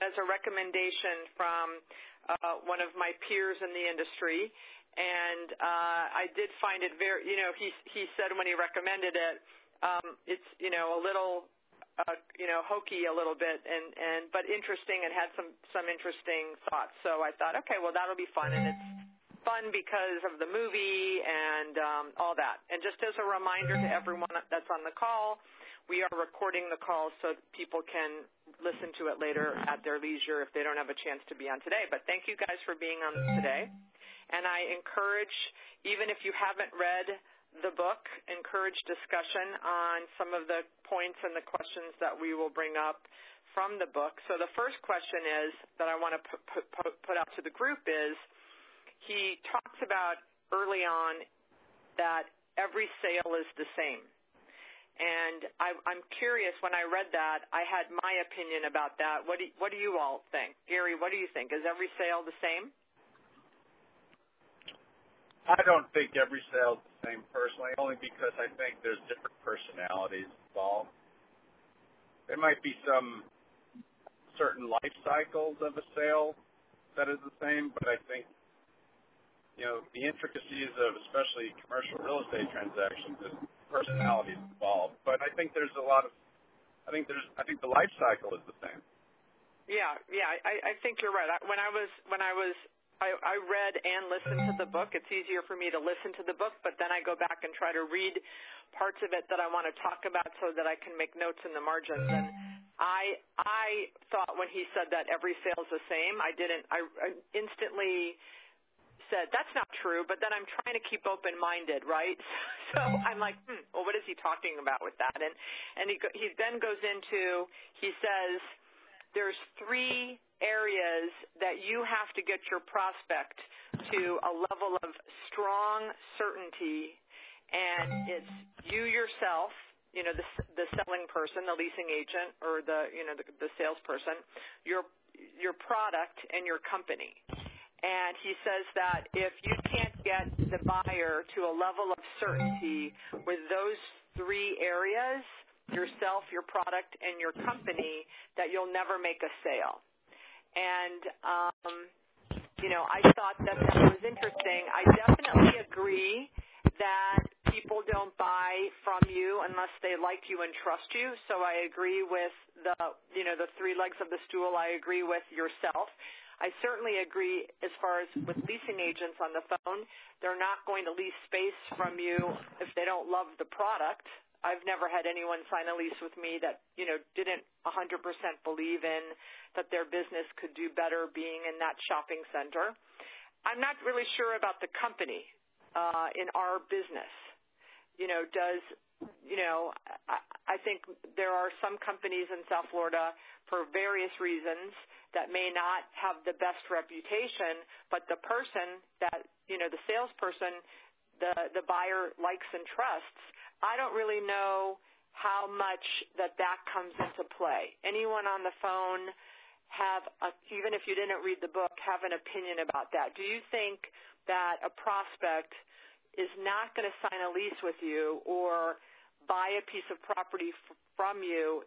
as a recommendation from one of my peers in the industry. And uh, I did find it very. You know, he said when he recommended it, um, it's you know a little you know hokey a little bit and and, but interesting and had some interesting thoughts. So I thought, okay, well, that'll be fun. And it's fun because of the movie and all that. And just as a reminder to everyone that's on the call, we are recording the call so people can listen to it later at their leisure if they don't have a chance to be on today. But thank you guys for being on today. And I encourage, even if you haven't read the book, encourage discussion on some of the points and the questions that we will bring up from the book. So the first question is, that I wanna put out to the group is, he talks about early on that every sale is the same. I'm curious, when I read that, I had my opinion about that. What do you all think? Gary, what do you think? Is every sale the same? I don't think every sale is the same personally, only because I think there's different personalities involved. There might be some certain life cycles of a sale that is the same, but I think, you know, the intricacies of especially commercial real estate transactions, there's personalities involved. But I think there's a lot of, I think there's, I think the life cycle is the same. Yeah. Yeah, I think you're right. I, when I was when I was I, I read and listened to the book, it's easier for me to listen to the book, but then I go back and try to read parts of it that I wanna talk about so that I can make notes in the margins. And I I thought when he said that every sale is the same, I didn't. I, I instantly said, "That's not true." But then I'm trying to keep open-minded, right? So I'm like, "Hmm, well, what is he talking about with that?" And, and he he then goes into, he says, "There's three areas that you have to get your prospect to a level of strong certainty, and it's you yourself, you know, the the selling person, the leasing agent or the, you know, the salesperson, your your product and your company." And he says that if you can't get the buyer to a level of certainty with those three areas, yourself, your product, and your company, that you'll never make a sale. And, um, you know, I thought that that was interesting. I definitely agree that people don't buy from you unless they like you and trust you. So I agree with the, you know, the three legs of the stool. I agree with yourself. I certainly agree as far as with leasing agents on the phone, they're not going to lease space from you if they don't love the product. I've never had anyone sign a lease with me that, you know, didn't 100% believe in that their business could do better being in that shopping center. I'm not really sure about the company uh, in our business. You know, does you know, think there are some companies in South Florida, for various reasons, that may not have the best reputation, but the person that, you know, the salesperson, the buyer likes and trusts. I don't really know how much that that comes into play. Anyone on the phone have a, even if you didn't read the book, have an opinion about that? Do you think that a prospect is not gonna sign a lease with you or buy a piece of property from you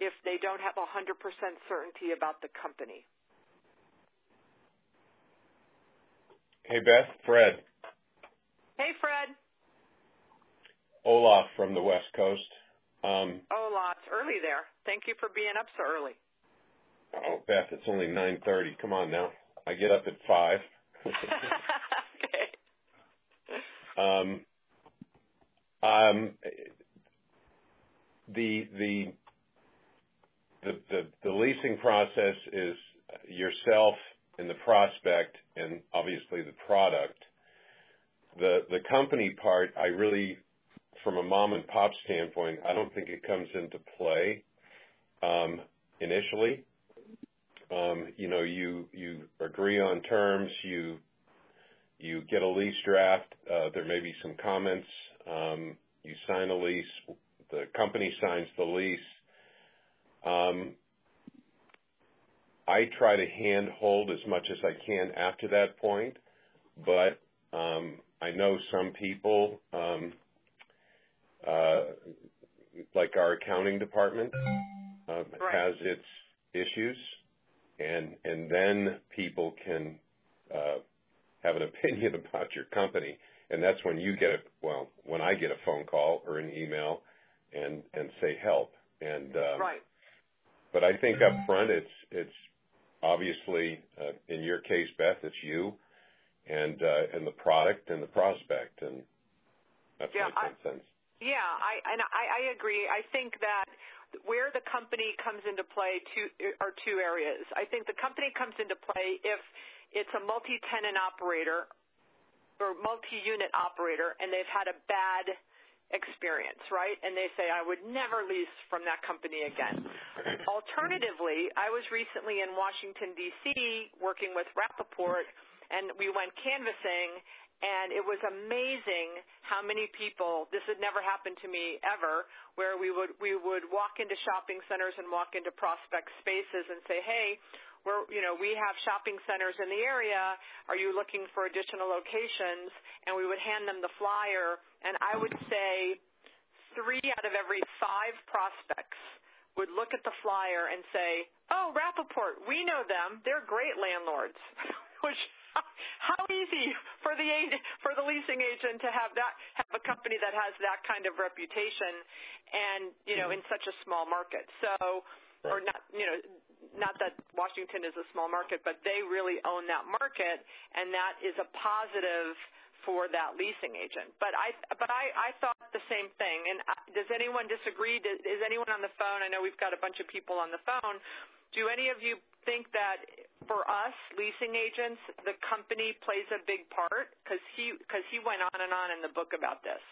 if they don't have 100% certainty about the company? Hey, Beth. Fred. Hey, Fred. Olaf from the West Coast. Um, Olaf, it's early there. Thank you for being up so early. Oh, Beth, it's only 9:30 Come on now. I get up at 5:00 A.M. Um, um, The the the the leasing process is yourself and the prospect and obviously the product. The the company part, I really, from a mom-and-pop standpoint, I don't think it comes into play um, initially. Um, you know, you you agree on terms, you you get a lease draft, uh, there may be some comments, um, you sign a lease, the company signs the lease. Um, I try to handhold as much as I can after that point, but um, I know some people, um, uh, like our accounting department, has its issues. and and then people can uh, have an opinion about your company, and that's when you get a well, when I get a phone call or an email, and and say help, and um, right. But I think up front, it's it's obviously uh, in your case, Beth, it's you, and uh, and the product and the prospect, and that's yeah, my ten cents. Yeah, I and I, I agree. I think that where the company comes into play two, are two areas. I think the company comes into play if it's a multi-tenant operator or multi-unit operator and they've had a bad experience, right? And they say, I would never lease from that company again. Alternatively, I was recently in Washington, D.C., working with Rappaport, and we went canvassing, and it was amazing how many people this had never happened to me ever where we would we would walk into shopping centers and walk into prospect spaces and say hey we're you know we have shopping centers in the area. Are you looking for additional locations? And we would hand them the flyer. And i would say three out of every five prospects would look at the flyer and say oh rappaport we know them. They're great landlords. Which how easy for the for the leasing agent to have that have a company that has that kind of reputation and you know in such a small market. So or not you know not that Washington is a small market but they really own that market and that is a positive for that leasing agent but I but I I thought the same thing and uh, does anyone disagree is anyone on the phone I know we've got a bunch of people on the phone do any of you think that for us leasing agents, the company plays a big part? Because he because he went on and on in the book about this.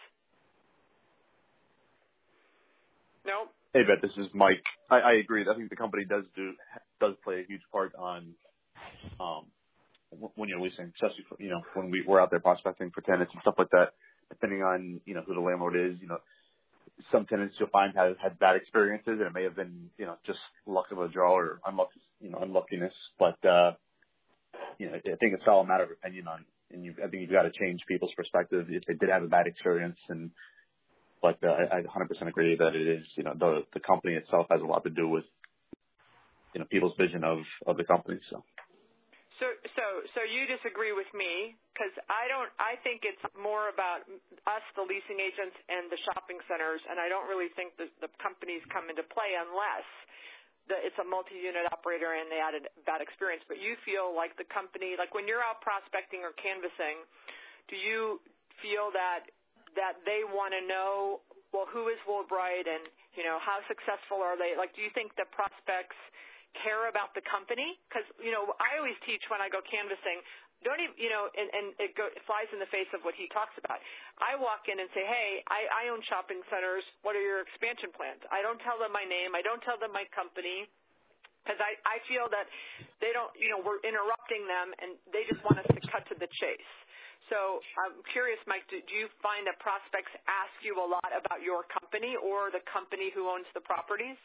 No. Hey Beth, this is Mike. I, I agree. I think the company does do does play a huge part on um, when you're leasing, especially for, you know when we we're out there prospecting for tenants and stuff like that. Depending on you know who the landlord is, you know some tenants you'll find have had bad experiences, and it may have been, you know, just luck of a draw or unlucky, you know, unluckiness. But, uh, you know, I think it's all a matter of opinion on, and you, I think you've got to change people's perspective if they did have a bad experience. And, but, uh, I, I 100% agree that it is, you know, the, the company itself has a lot to do with, you know, people's vision of, of the company. So. So, so, so you disagree with me because I don't. I think it's more about us, the leasing agents, and the shopping centers, and I don't really think the, the companies come into play unless the, it's a multi-unit operator and they had a bad experience. But you feel like the company, like when you're out prospecting or canvassing, do you feel that that they want to know, well, who is WoodBright and you know how successful are they? Like, do you think the prospects care about the company? Because you know I always teach when I go canvassing don't even you know and, and it, go, it flies in the face of what he talks about. I walk in and say hey I, I own shopping centers. What are your expansion plans? I don't tell them my name. I don't tell them my company because I, I feel that they don't you know we're interrupting them and they just want us to cut to the chase so i'm curious mike do, do you find that prospects ask you a lot about your company or the company who owns the properties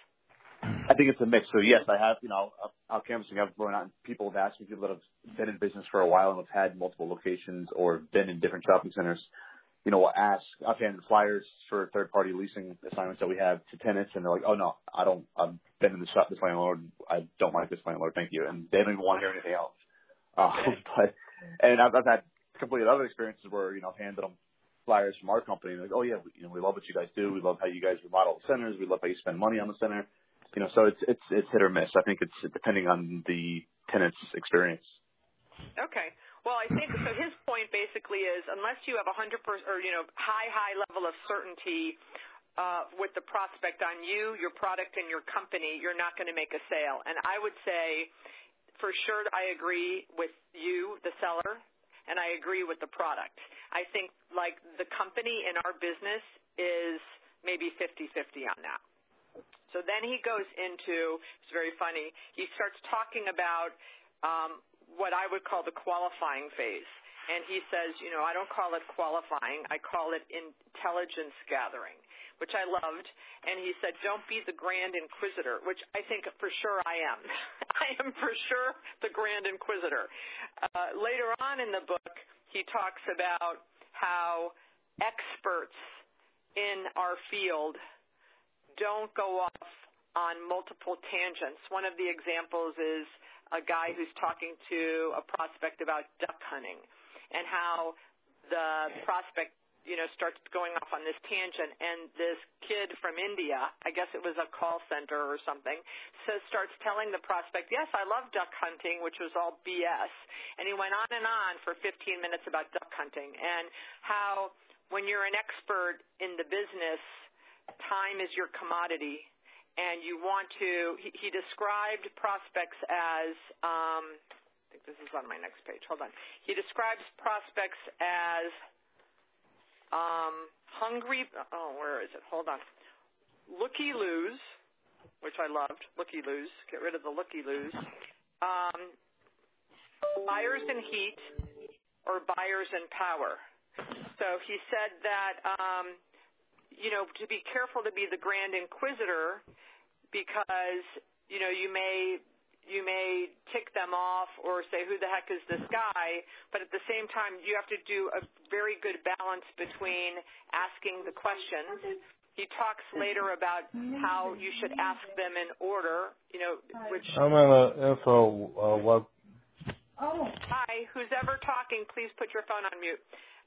I think it's a mix. So yes, I have, you know, out canvassing, I've grown out. People have asked me, people that have been in business for a while and have had multiple locations or been in different shopping centers, you know, will ask, I've handed flyers for third party leasing assignments that we have to tenants and they're like, oh no, I don't, I've been in the shop, this landlord, I don't like this landlord, thank you. And they don't even want to hear anything else. Um, but, and I've, I've had completely other experiences where, you know, I've handed them flyers from our company and like, oh yeah, we, you know, we love what you guys do. We love how you guys remodel the centers. We love how you spend money on the center you know, so it's it's it's hit or miss. I think it's depending on the tenant's experience. Okay. Well, I think so. His point basically is unless you have a hundred percent or you know high high level of certainty uh, with the prospect on you, your product, and your company, you're not going to make a sale. And I would say, for sure, I agree with you, the seller, and I agree with the product. I think like the company in our business is maybe 50-50 on that. So then he goes into, it's very funny, he starts talking about um, what I would call the qualifying phase. And he says, you know, I don't call it qualifying, I call it intelligence gathering, which I loved. And he said, don't be the grand inquisitor, which I think for sure I am. I am for sure the grand inquisitor. Uh, later on in the book, he talks about how experts in our field don't go off on multiple tangents. One of the examples is a guy who's talking to a prospect about duck hunting and how the prospect you know, starts going off on this tangent, and this kid from India, I guess it was a call center or something, so starts telling the prospect, yes, I love duck hunting, which was all BS. And he went on and on for 15 minutes about duck hunting and how when you're an expert in the business, time is your commodity. And you want to, he, he described prospects as, um, I think this is on my next page. Hold on. He describes prospects as um, hungry. Oh, where is it? Hold on. Looky loos, which I loved. Looky loos. Get rid of the looky loos. Um, buyers in heat or buyers in power. So he said that um, you know to be careful to be the grand inquisitor because you know you may you may tick them off or say, who the heck is this guy? But at the same time, you have to do a very good balance between asking the questions. He talks later about how you should ask them in order, you know, which. I'm on the info uh, web. Oh. Hi, who's ever talking, please put your phone on mute.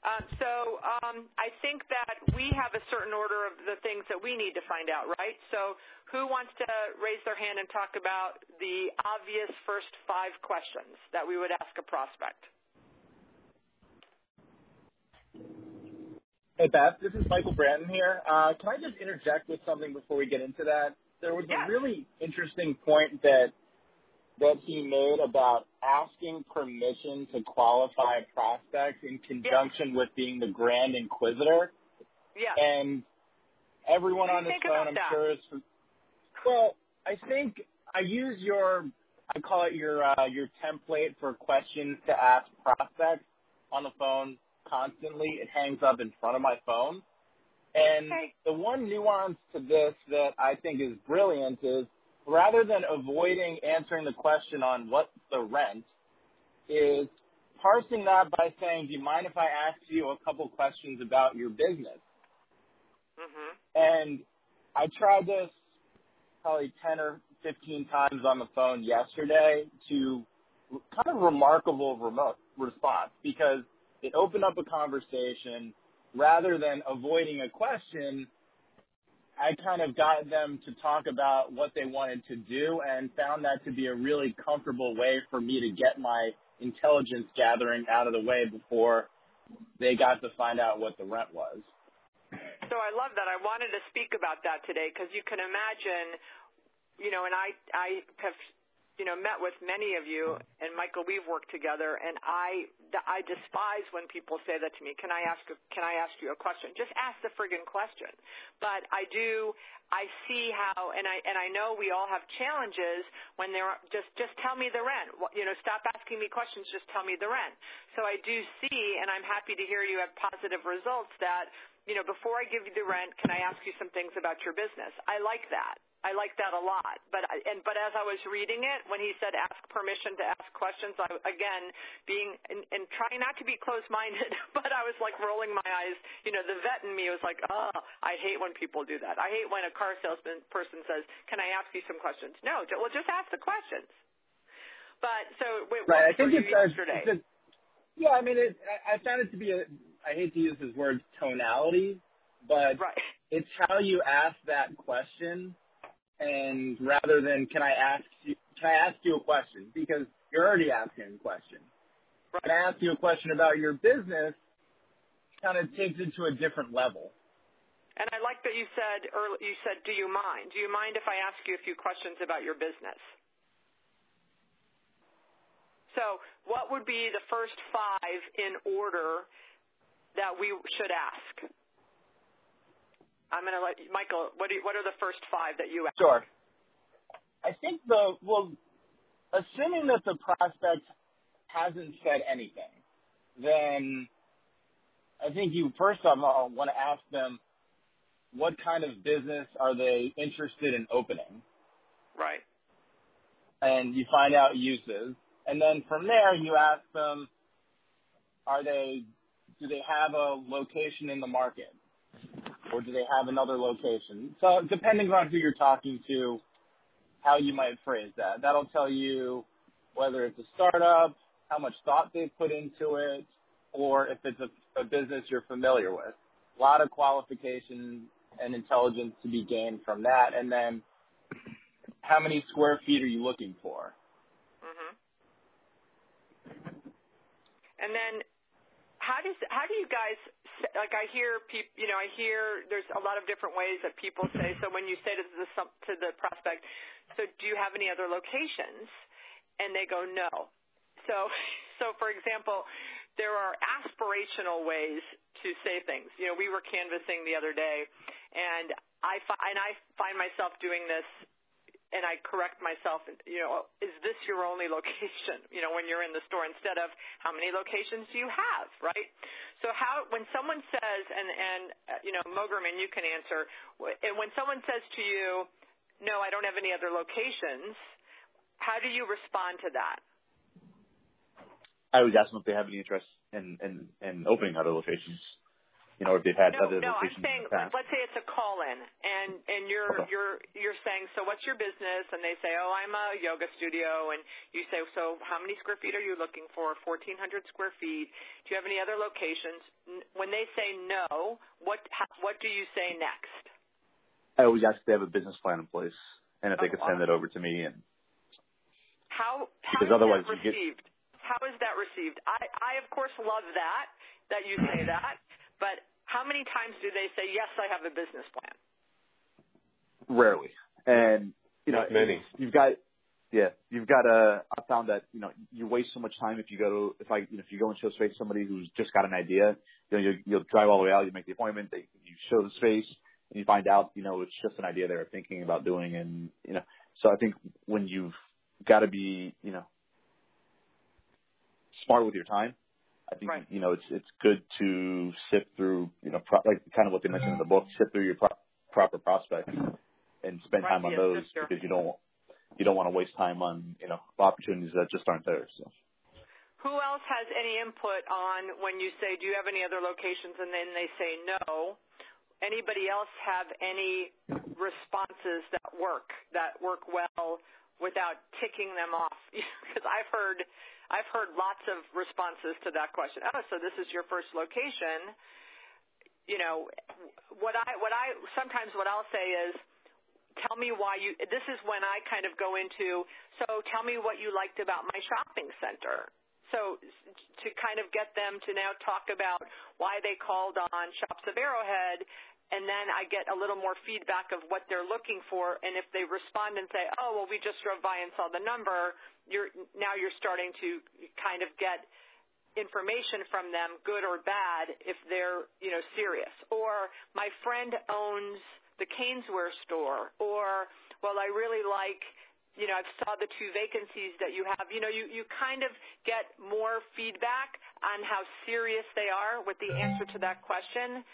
Um, so um, I think that we have a certain order of the things that we need to find out, right? So who wants to raise their hand and talk about the obvious first five questions that we would ask a prospect? Hey, Beth, this is Michael Branton here. Uh, can I just interject with something before we get into that? There was a really interesting point that that he made about asking permission to qualify prospects in conjunction with being the Grand Inquisitor. Yeah. And everyone on this phone, I'm that? sure, is. Well, I think I use your, I call it your uh, your template for questions to ask prospects on the phone constantly. It hangs up in front of my phone. And okay. the one nuance to this that I think is brilliant is rather than avoiding answering the question on what's the rent, is parsing that by saying, do you mind if I ask you a couple questions about your business? Mm-hmm. And I tried this probably 10 or 15 times on the phone yesterday to kind of remarkable remote response because it opened up a conversation rather than avoiding a question I kind of got them to talk about what they wanted to do and found that to be a really comfortable way for me to get my intelligence gathering out of the way before they got to find out what the rent was. So I love that. I wanted to speak about that today because you can imagine, you know, and I I have you know, met with many of you, and Michael, we've worked together, and I, I despise when people say that to me. Can I ask, can I ask you a question? Just ask the friggin' question. But I do, I see how, and I, and I know we all have challenges when they're just, just tell me the rent. You know, stop asking me questions. Just tell me the rent. So I do see, and I'm happy to hear you have positive results that, you know, before I give you the rent, can I ask you some things about your business? I like that. I like that a lot. But and but as I was reading it, when he said ask permission to ask questions, I again being and, and trying not to be closed-minded, but I was like rolling my eyes. You know, the vet in me was like, oh, I hate when people do that. I hate when a car salesman person says, "Can I ask you some questions?" No, well, just ask the questions. But so wait, right, I think it's yesterday. It's a, yeah, I mean, it, I found it to be a. I hate to use his word tonality, but right. it's how you ask that question and rather than can I ask you, can I ask you a question because you're already asking a question. Can I ask you a question about your business? Kind of takes it to a different level. And I like that you said early, you said, do you mind? Do you mind if I ask you a few questions about your business? So, what would be the first five in order that we should ask? I'm going to let you, Michael. What, you, what are the first five that you asked? Sure. I think the well, assuming that the prospect hasn't said anything, then I think you first of all want to ask them what kind of business are they interested in opening. Right. And you find out uses, and then from there you ask them, are they do they have a location in the market? Or do they have another location? So depending on who you're talking to, how you might phrase that. That'll tell you whether it's a startup, how much thought they've put into it, or if it's a, a business you're familiar with. A lot of qualification and intelligence to be gained from that. And then how many square feet are you looking for? Mhm. And then how does how do you guys like I hear people you know I hear there's a lot of different ways that people say so when you say to the to the prospect so do you have any other locations and they go no. So so for example there are aspirational ways to say things. You know we were canvassing the other day and I fi- and I find myself doing this and I correct myself, you know, is this your only location, you know, when you're in the store instead of how many locations do you have, right? So how, when someone says, and, and, uh, you know, Mogerman, you can answer, and when someone says to you, no, I don't have any other locations, how do you respond to that? I would ask them if they have any interest in, in, in opening other locations you know, if they've had no, other no, locations I'm saying, in the past. let's say it's a call in, and and you're Okay. you're you're saying, so what's your business? And they say, oh, I'm a yoga studio, and you say, so how many square feet are you looking for? 1,400 square feet. Do you have any other locations? When they say no, what what do you say next? I always ask if they have a business plan in place and if they Oh, could send it over to me. And How how Because otherwise that you get- received? How is that received? I I of course love that that you say that, but how many times do they say yes? I have a business plan. rarely, and you know, Not many. You've got, yeah, you've got uh, a. I found that you know you waste so much time if you go if I you know if you go and show space somebody who's just got an idea. You know, you, you'll drive all the way out, you make the appointment, they, you show the space, and you find out you know it's just an idea they were thinking about doing, and you know. So I think when you've got to be you know smart with your time. I think Right. you know it's it's good to sift through you know pro- like kind of what they mentioned in the book, sift through your pro- proper prospects and spend Right, time on a those because you don't you don't want to waste time on you know opportunities that just aren't there. So Who else has any input on when you say, do you have any other locations? And then they say no. Anybody else have any responses that work, that work well without ticking them off? Because I've heard, I've heard lots of responses to that question. Oh, so this is your first location. You know, what I, what I, sometimes what I'll say is, tell me why you, this is when I kind of go into, so tell me what you liked about my shopping center. So to kind of get them to now talk about why they called on Shops of Arrowhead, and then I get a little more feedback of what they're looking for. And if they respond and say, "Oh, well, we just drove by and saw the number," you're now you're starting to kind of get information from them, good or bad, if they're you know serious. Or my friend owns the Caneswear store, or well, I really like you know, I've saw the two vacancies that you have. You know, you, you kind of get more feedback on how serious they are with the answer to that question,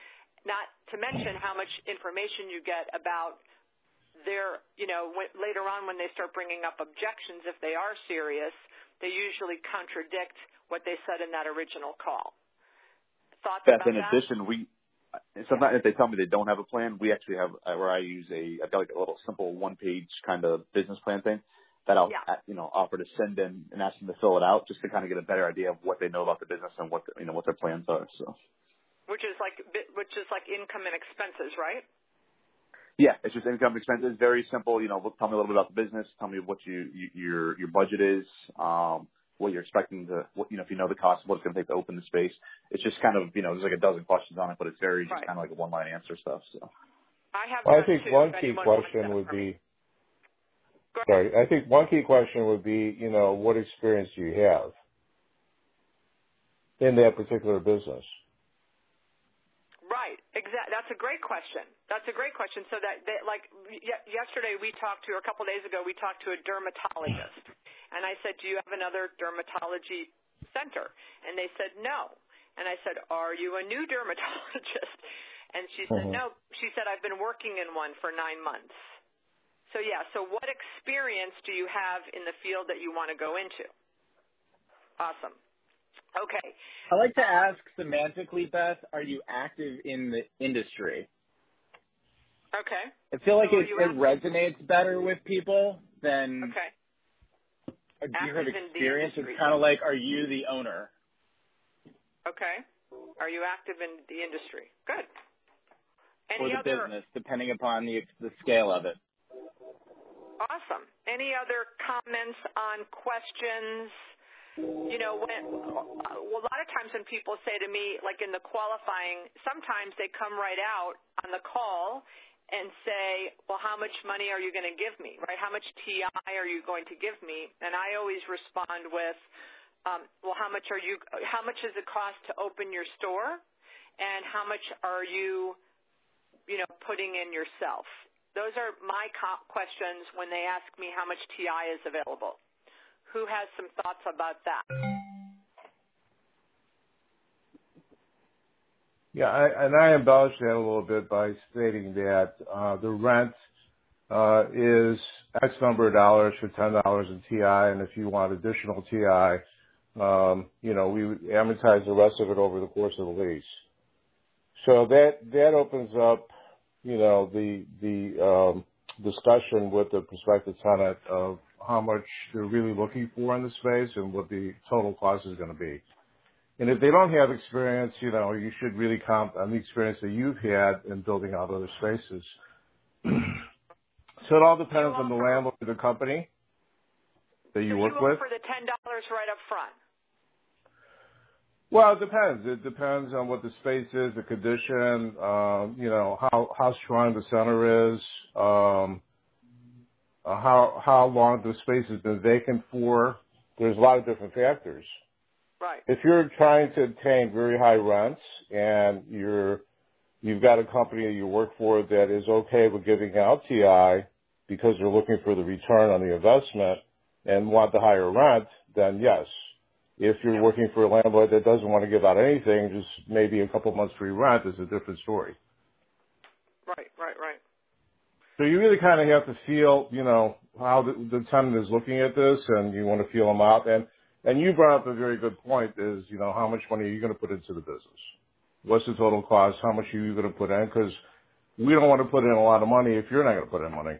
not to mention how much information you get about their, you know, when, later on when they start bringing up objections, if they are serious, they usually contradict what they said in that original call. Thoughts Beth, in that? addition, we sometimes if they tell me they don't have a plan, we actually have uh, where I use a I've got like a little simple one page kind of business plan thing that I'll Yeah. uh, you know offer to send in and ask them to fill it out just to kind of get a better idea of what they know about the business and what the, you know what their plans are. So which is like which is like income and expenses, right? Yeah, it's just income expenses, very simple. You know, look- tell me a little bit about the business, tell me what you, you your your budget is, um, what you're expecting to, what, you know, if you know the cost, what it's going to take to open the space. It's just kind of you know there's like a dozen questions on it, but it's very just kind of like a one line answer stuff. So. I have. Well, I think one key question would be, sorry, I think one key question would be, you know, what experience do you have in that particular business? Exactly. That's a great question. That's a great question. So that, that like y- yesterday we talked to, or a couple of days ago, we talked to a dermatologist, and I said, "Do you have another dermatology center?" And they said, "No." And I said, "Are you a new dermatologist?" And she said, Mhm. "No." She said, "I've been working in one for nine months." So yeah. So what experience do you have in the field that you want to go into? Awesome. Okay. I like to uh, ask semantically, Beth, are you active in the industry? Okay. I feel like it, it resonates better with people than Okay. Do you have experience? It's kind of like, are you the owner? Okay. Are you active in the industry? Good. Any or the other... business, depending upon the the scale of it. Awesome. Any other comments on questions? You know, when a lot of times when people say to me, like in the qualifying, sometimes they come right out on the call and say, "Well, how much money are you going to give me? Right? How much TI are you going to give me?" And I always respond with, um, "Well, how much are you? How much does it cost to open your store, and how much are you, you know, putting in yourself?" Those are my questions when they ask me how much TI is available. Who has some thoughts about that? Yeah, and I embellish that a little bit by stating that uh, the rent uh, is X number of dollars for ten dollars in TI, and if you want additional TI, um, you know, we would amortize the rest of it over the course of the lease. So that that opens up, you know, the the um, discussion with the prospective tenant of how much they're really looking for in the space and what the total cost is gonna be. And If they don't have experience, you know, you should really count on the experience that you've had in building out other spaces. So It all depends on the landlord or the company that you work with. for the $10 right up front? Well, it depends. It depends on what the space is, the condition, um, you know, how, how strong the center is, um, uh, how how long the space has been vacant for. There's a lot of different factors. Right. If you're trying to obtain very high rents and you're you've got a company that you work for that is okay with giving out TI because they're looking for the return on the investment and want the higher rent, then yes. If you're working for a landlord that doesn't want to give out anything, just maybe a couple months free rent is a different story. Right, right. Right. So you really kind of have to feel, you know, how the, the tenant is looking at this, and you want to feel them out. And and you brought up a very good point: is you know how much money are you going to put into the business? What's the total cost? How much are you going to put in? Because we don't want to put in a lot of money if you're not going to put in money.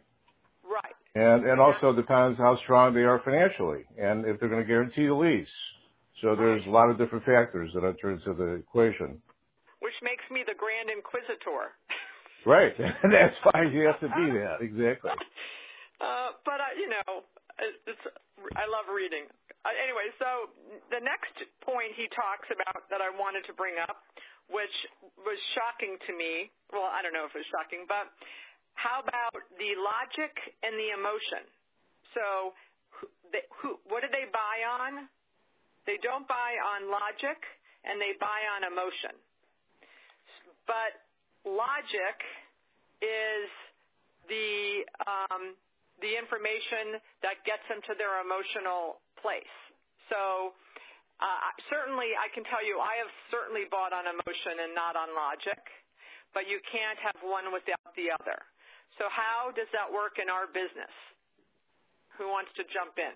Right. And and also depends how strong they are financially, and if they're going to guarantee the lease. So there's a lot of different factors that enter into the equation. Which makes me the grand inquisitor. Right. That's why you have to be that. Exactly. Uh, but, uh, you know, it's, I love reading. Uh, anyway, so the next point he talks about that I wanted to bring up, which was shocking to me. Well, I don't know if it was shocking, but how about the logic and the emotion? So, they, who, what do they buy on? They don't buy on logic, and they buy on emotion. But logic is the um, the information that gets them to their emotional place. So uh, certainly, I can tell you, I have certainly bought on emotion and not on logic, but you can't have one without the other. So how does that work in our business? Who wants to jump in?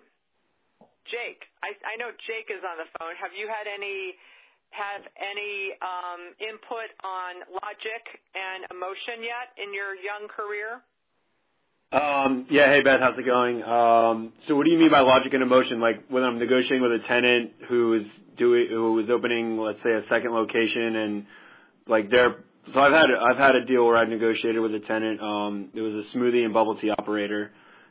Jake, I, I know Jake is on the phone. Have you had any have any um, input on logic and emotion yet in your young career? Um, yeah. Hey, Beth, how's it going? Um, so what do you mean by logic and emotion? Like when I'm negotiating with a tenant who is opening, let's say, a second location and like I've had, I've had a deal where I've negotiated with a tenant, it was a smoothie and bubble tea operator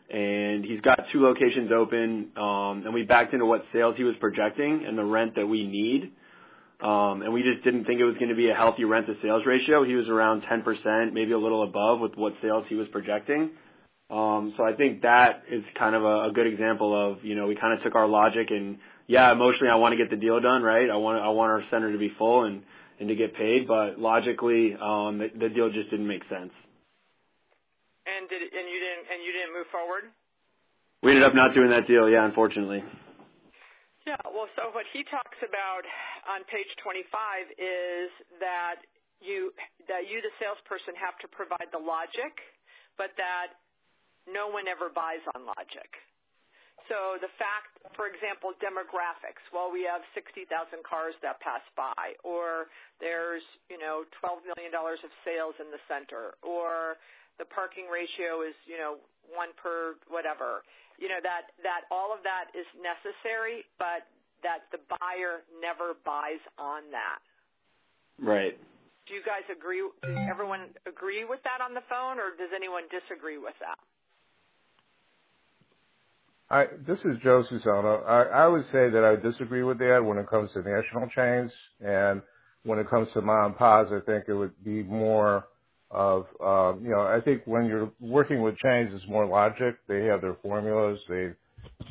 and he's got two locations open, and we backed into what sales he was projecting and the rent that we need. Um, and we just didn't think it was going to be a healthy rent to sales ratio. He was around 10%, maybe a little above with what sales he was projecting. Um, so I think that is kind of a, a good example of, you know, we kind of took our logic and yeah, emotionally I want to get the deal done, right? I want, I want our center to be full and, and to get paid, but logically, um, the, the deal just didn't make sense. And did, and you didn't, and you didn't move forward? We ended up not doing that deal, yeah, unfortunately. Yeah. Well, so what he talks about on page 25 is that you, that you, the salesperson, have to provide the logic, but that no one ever buys on logic. So the fact, for example, demographics. Well, we have 60,000 cars that pass by, or there's, you know, $12 million of sales in the center, or the parking ratio is, you know, one per whatever. You know, that that all of that is necessary, but that the buyer never buys on that. Right. Do you guys agree? Does everyone agree with that on the phone, or does anyone disagree with that? I, this is Joe Susano. I, I would say that I disagree with that when it comes to national chains, and when it comes to mom and pops, I think it would be more of, um, you know, I think when you're working with chains, it's more logic. They have their formulas. They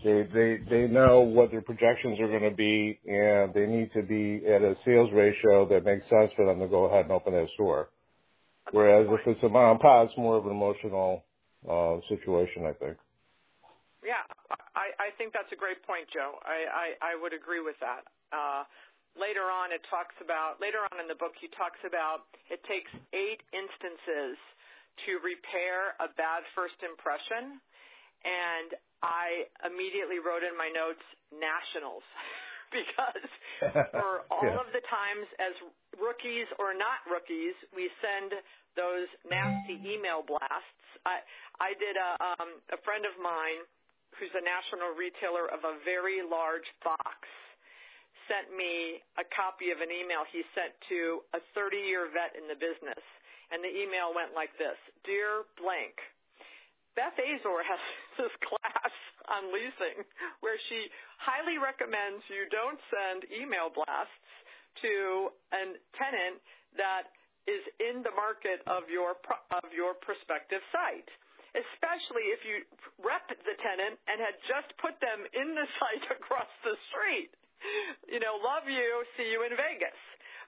they they they know what their projections are going to be, and they need to be at a sales ratio that makes sense for them to go ahead and open that store. Whereas if it's a mom and pop, it's more of an emotional uh, situation, I think. Yeah, I, I think that's a great point, Joe. I, I, I would agree with that. Uh, later on, it talks about, later on in the book, he talks about it takes eight instances to repair a bad first impression. And I immediately wrote in my notes nationals because for all Yeah. of the times as rookies or not rookies, we send those nasty email blasts. I I did a um, a friend of mine who's a national retailer of a very large box sent me a copy of an email he sent to a 30-year vet in the business, and the email went like this: Dear blank. Beth Azor has this class on leasing where she highly recommends you don't send email blasts to a tenant that is in the market of your of your prospective site, especially if you rep the tenant and had just put them in the site across the street. You know, love you, see you in Vegas.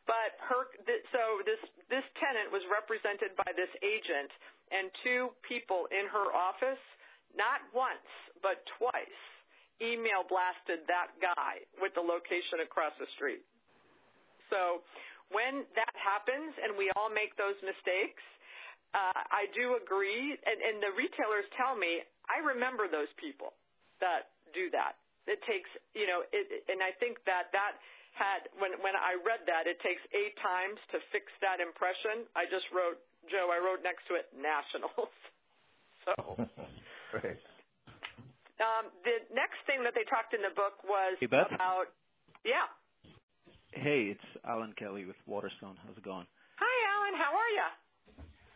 But her, th- so this this tenant was represented by this agent and two people in her office, not once but twice, email blasted that guy with the location across the street. So when that happens and we all make those mistakes, uh, I do agree, and, and the retailers tell me I remember those people that do that. It takes, you know, it, and I think that that had when when I read that, it takes eight times to fix that impression. I just wrote Joe. I wrote next to it nationals. so. Great. Um, the next thing that they talked in the book was Hey, Beth? about, yeah. Hey, it's Alan Kelly with Waterstone. How's it going? Hi, Alan. How are you?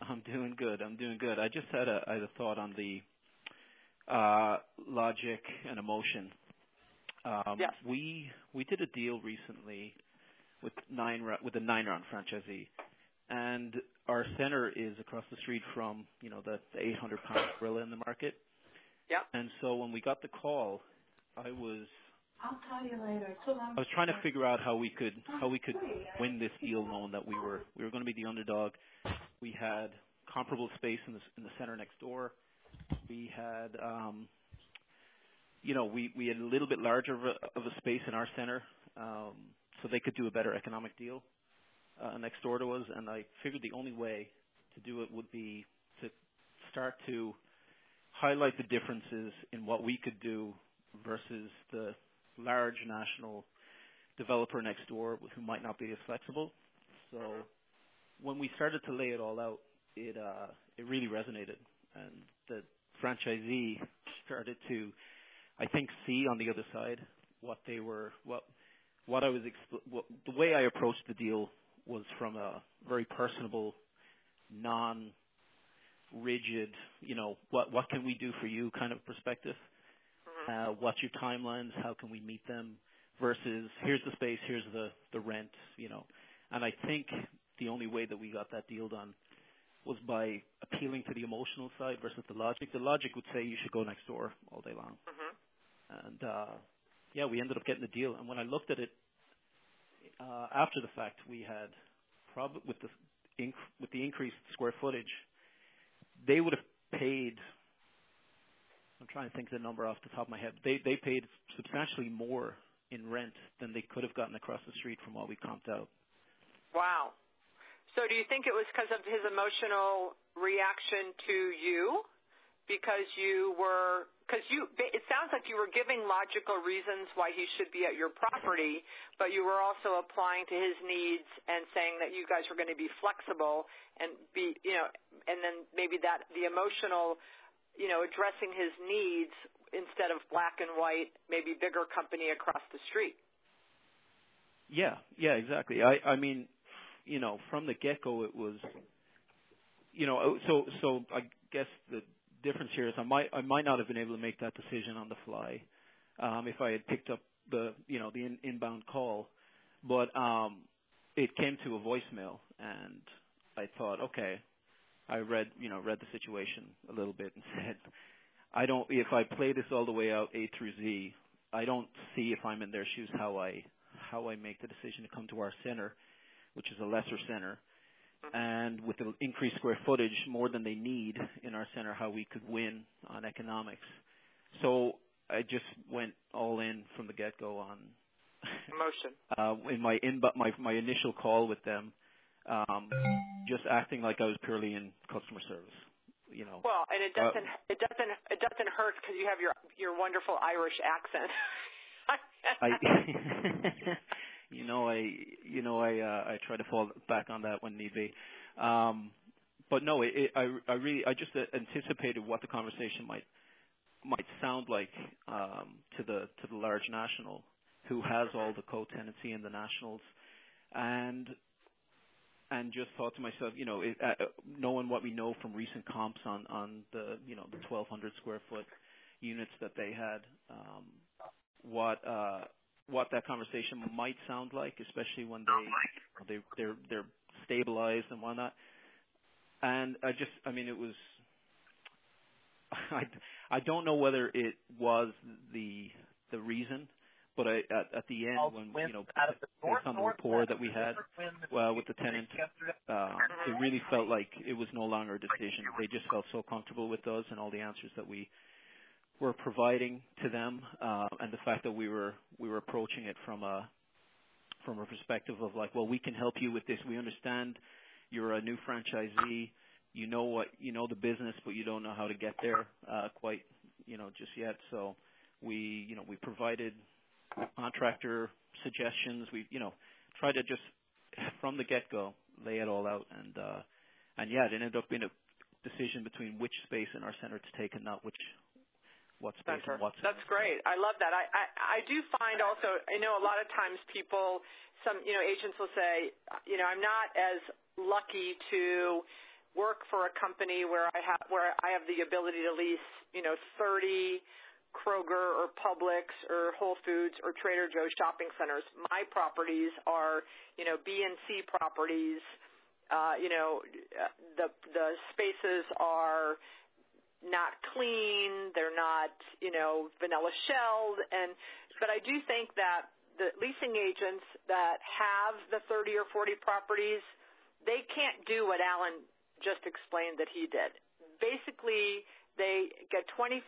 I'm doing good. I'm doing good. I just had a, I had a thought on the uh, logic and emotion. Um, Yes. We we did a deal recently with nine with a nine round franchisee, and our center is across the street from you know the, the 800 pound gorilla in the market. Yep. And so when we got the call, I was I'll tell you later. Too long. I was trying to figure out how we could how we could win this deal, knowing that we were we were going to be the underdog. We had comparable space in the in the center next door. We had um, you know we we had a little bit larger of a, of a space in our center, um, so they could do a better economic deal uh, next door to us. And I figured the only way to do it would be to start to highlight the differences in what we could do versus the large national developer next door who might not be as flexible. So when we started to lay it all out, it uh, it really resonated, and the franchisee started to, I think, see on the other side what they were what what I was expl- what, the way I approached the deal was from a very personable, non rigid, you know, what what can we do for you kind of perspective. Uh, what's your timelines? How can we meet them? Versus here's the space, here's the the rent, you know. And I think the only way that we got that deal done was by appealing to the emotional side versus the logic. The logic would say you should go next door all day long. hmm And uh, yeah, we ended up getting the deal. And when I looked at it uh, after the fact, we had probably with the inc- with the increased square footage, they would have paid. I'm trying to think the number off the top of my head. They they paid substantially more in rent than they could have gotten across the street from what we comped out. Wow. So do you think it was because of his emotional reaction to you? Because you were, because you, it sounds like you were giving logical reasons why he should be at your property, but you were also applying to his needs and saying that you guys were going to be flexible and be, you know, and then maybe that, the emotional, you know, addressing his needs instead of black and white, maybe bigger company across the street. Yeah, yeah, exactly. I, I mean, you know, from the get-go, it was, you know, oh, so so I guess the difference here is I might I might not have been able to make that decision on the fly um, if I had picked up the you know the in, inbound call, but um, it came to a voicemail, and I thought, okay, I read you know read the situation a little bit and said, I don't if I play this all the way out A through Z, I don't see if I'm in their shoes how I how I make the decision to come to our center, which is a lesser center, and with the increased square footage more than they need in our center, how we could win on economics. So I just went all in from the get-go on Emotion. uh, in my in my my initial call with them, um, just acting like I was purely in customer service. You know. Well, and it doesn't uh, it doesn't it doesn't hurt because you have your your wonderful Irish accent. I, you know, I, you know, I, uh, I try to fall back on that when need be. Um, but no, it, it, I, I really, I just anticipated what the conversation might, might sound like um, to the to the large national who has all the co-tenancy in the nationals, and and just thought to myself, you know, it, uh, knowing what we know from recent comps on on the you know the 1,200 square foot units that they had, um, what uh, what that conversation might sound like, especially when they they they're they're stabilized and whatnot. And I just, I mean, it was. I I don't know whether it was the the reason, but I, at, at the end when you know based on the rapport that we had well with the tenant, uh, it really felt like it was no longer a decision. They just felt so comfortable with us and all the answers that we were providing to them, uh, and the fact that we were we were approaching it from a from a perspective of like, well, we can help you with this. We understand you're a new franchisee. You know what you know the business, but you don't know how to get there uh, quite you know just yet. So we you know we provided contractor suggestions. We you know tried to just from the get go lay it all out and uh, and yeah, it ended up being a decision between which space in our center to take and not which what's on what's. That's great. I love that. I, I I do find also. I know a lot of times people, some you know agents will say, you know, I'm not as lucky to work for a company where I have where I have the ability to lease, you know, 30 Kroger or Publix or Whole Foods or Trader Joe's shopping centers. My properties are, you know, B and C properties. Uh, you know, the the spaces are not clean, they're not, you know, vanilla shelled and but I do think that the leasing agents that have the 30 or 40 properties, they can't do what Alan just explained that he did. Basically, they get 25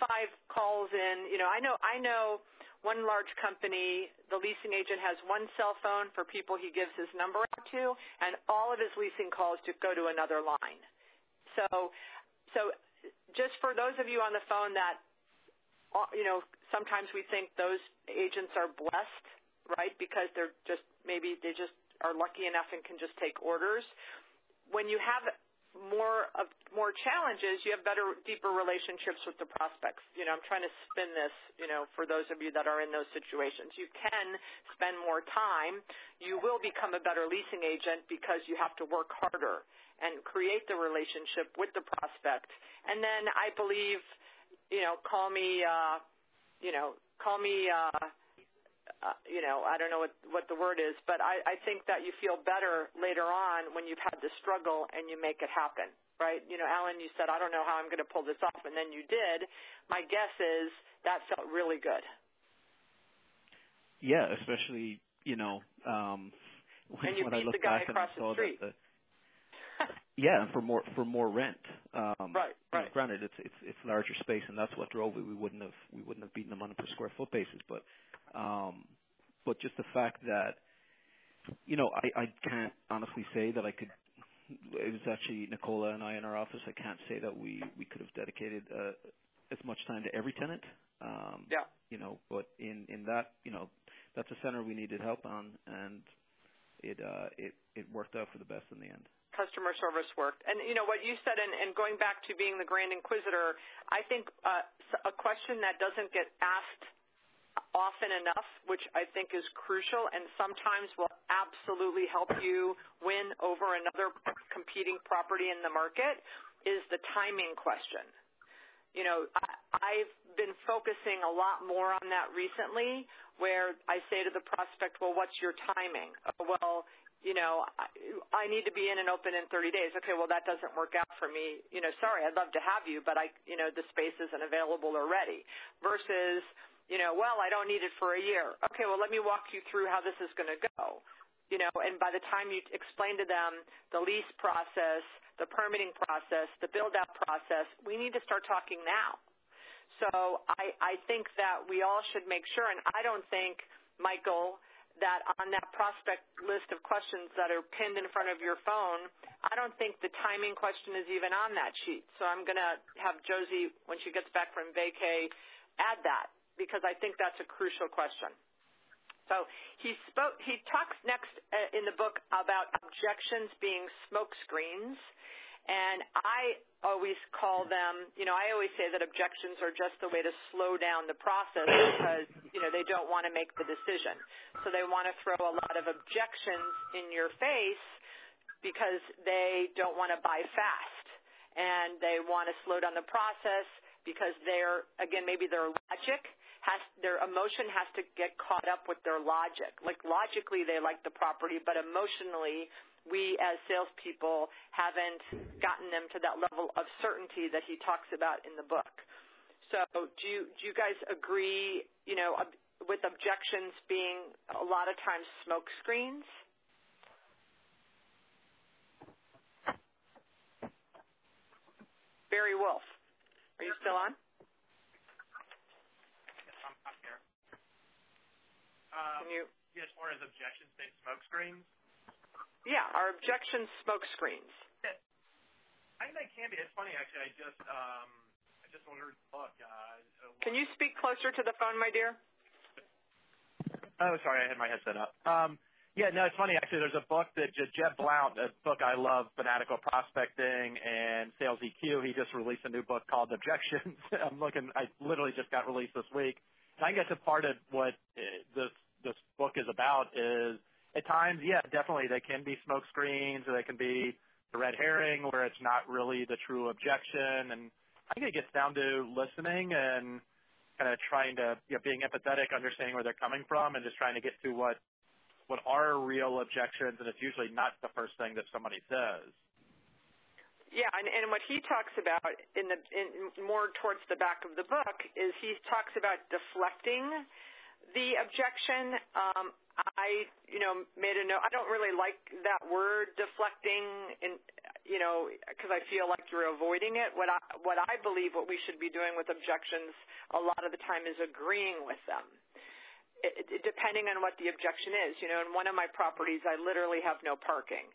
calls in. You know, I know I know one large company, the leasing agent has one cell phone for people he gives his number out to, and all of his leasing calls to go to another line. So, so just for those of you on the phone that, uh, you know, sometimes we think those agents are blessed, right? Because they're just maybe they just are lucky enough and can just take orders. When you have more of more challenges, you have better, deeper relationships with the prospects. You know, I'm trying to spin this, you know, for those of you that are in those situations. You can spend more time. You will become a better leasing agent because you have to work harder and create the relationship with the prospect. And then I believe, you know, call me, uh, you know, call me, uh, uh, you know, I don't know what what the word is, but I, I think that you feel better later on when you've had the struggle and you make it happen, right? You know, Alan, you said I don't know how I'm going to pull this off, and then you did. My guess is that felt really good. Yeah, especially you know um, when, and you when beat I look the guy back across and I saw the street. that the yeah, and for more for more rent. Um, right, right. You know, granted, it's it's it's larger space, and that's what drove it. We wouldn't have we wouldn't have beaten them on a per square foot basis, but um, but just the fact that you know I I can't honestly say that I could. It was actually Nicola and I in our office. I can't say that we we could have dedicated uh, as much time to every tenant. Um, yeah. You know, but in in that you know that's a center we needed help on, and it uh it it worked out for the best in the end. customer service worked. And you know what you said, and, and going back to being the grand inquisitor, I think uh, a question that doesn't get asked often enough, which I think is crucial, and sometimes will absolutely help you win over another competing property in the market, is the timing question. You know, I, I've been focusing a lot more on that recently, where I say to the prospect, "Well, what's your timing?" Oh, well, you know, I, I need to be in and open in 30 days. Okay, well that doesn't work out for me. You know, sorry, I'd love to have you, but I, you know, the space isn't available or ready. Versus, you know, well, I don't need it for a year. Okay, well let me walk you through how this is going to go. You know, and by the time you explain to them the lease process, the permitting process, the build-out process, we need to start talking now. So I, I think that we all should make sure, and I don't think, Michael, that on that prospect list of questions that are pinned in front of your phone, I don't think the timing question is even on that sheet. So I'm going to have Josie, when she gets back from vacay, add that because I think that's a crucial question. So he spoke. He talks next uh, in the book about objections being smoke screens, and I always call them, you know, I always say that objections are just the way to slow down the process because, you know, they don't want to make the decision. So they want to throw a lot of objections in your face because they don't want to buy fast and they want to slow down the process because they're, again, maybe their logic has, their emotion has to get caught up with their logic. Like logically they like the property, but emotionally we as salespeople haven't gotten them to that level of certainty that he talks about in the book. So do you, do you guys agree, you know, with objections being a lot of times smoke screens? Barry Wolf, are you still on? Yes, I'm, I'm here. Um, Can you? As far as objections being smoke screens, yeah, our objection smoke screens. I think they can be. It's funny, actually. I just um, I just ordered a book. Uh, can you speak closer to the phone, my dear? Oh, sorry, I had my headset up. Um, yeah, no, it's funny actually. There's a book that just Jeb Blount, a book I love, Fanatical Prospecting and Sales EQ. He just released a new book called Objections. I'm looking. I literally just got released this week. And I guess a part of what uh, this book is about is at times, yeah, definitely they can be smoke screens or they can be the red herring where it's not really the true objection. And I think it gets down to listening and kind of trying to, you know, being empathetic, understanding where they're coming from and just trying to get to what, what are real objections. And it's usually not the first thing that somebody says. Yeah, and, and what he talks about in the in more towards the back of the book is he talks about deflecting the objection. Um, I, you know, made a note. I don't really like that word deflecting, in, you know, because I feel like you're avoiding it. What I, what I believe, what we should be doing with objections, a lot of the time is agreeing with them depending on what the objection is. You know, in one of my properties, I literally have no parking.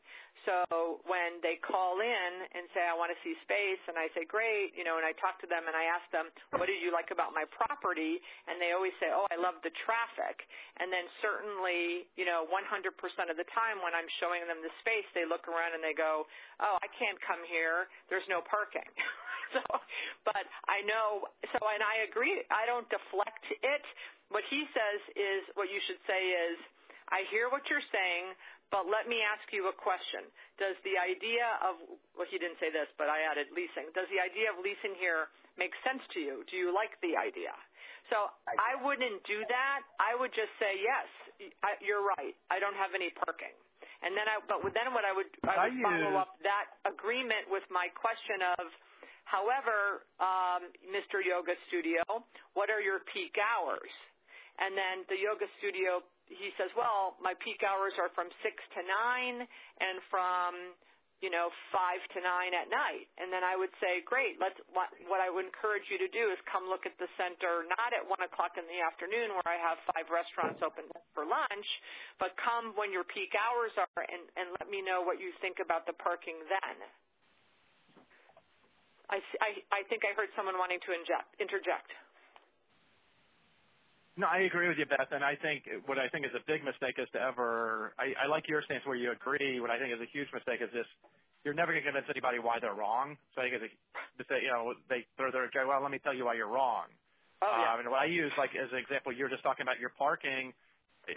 So when they call in and say, I want to see space, and I say, great, you know, and I talk to them and I ask them, what did you like about my property? And they always say, oh, I love the traffic. And then certainly, you know, 100% of the time when I'm showing them the space, they look around and they go, oh, I can't come here. There's no parking. so, but I know, so, and I agree, I don't deflect it what he says is, what you should say is, I hear what you're saying, but let me ask you a question. Does the idea of, well, he didn't say this, but I added leasing. Does the idea of leasing here make sense to you? Do you like the idea? So I wouldn't do that. I would just say, yes, you're right. I don't have any parking. And then I, but then what I would, I would follow up that agreement with my question of, however, um, Mr. Yoga Studio, what are your peak hours? And then the yoga studio, he says, well, my peak hours are from 6 to 9 and from, you know, 5 to 9 at night. And then I would say, great, let's, what, what I would encourage you to do is come look at the center, not at 1 o'clock in the afternoon where I have five restaurants open for lunch, but come when your peak hours are and, and let me know what you think about the parking then. I, I, I think I heard someone wanting to inject, interject. No, I agree with you, Beth. And I think what I think is a big mistake is to ever. I I like your stance where you agree. What I think is a huge mistake is this, you're never gonna convince anybody why they're wrong. So I think it's to say, you know, they throw their, "Okay, well, let me tell you why you're wrong." Oh, yeah. Um, and What I use, like, as an example, you're just talking about your parking.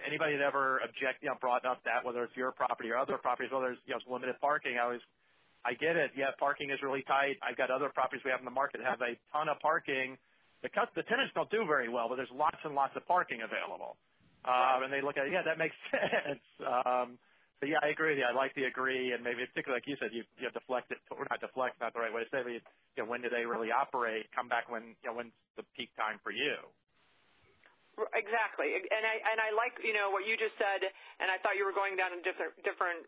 Anybody that ever object, you know, brought up that whether it's your property or other properties, whether it's you know, limited parking. I get it. Yeah, parking is really tight. I've got other properties we have in the market that have a ton of parking. The tenants don't do very well, but there's lots and lots of parking available. Um and they look at it, yeah, that makes sense. Um yeah, I agree with you. I like the agree, and maybe particularly like you said, you deflect it or not deflect, not the right way to say, but, when do they really operate? Come back when, when's the peak time for you? Exactly. And I and I like, you know, what you just said, and I thought you were going down a different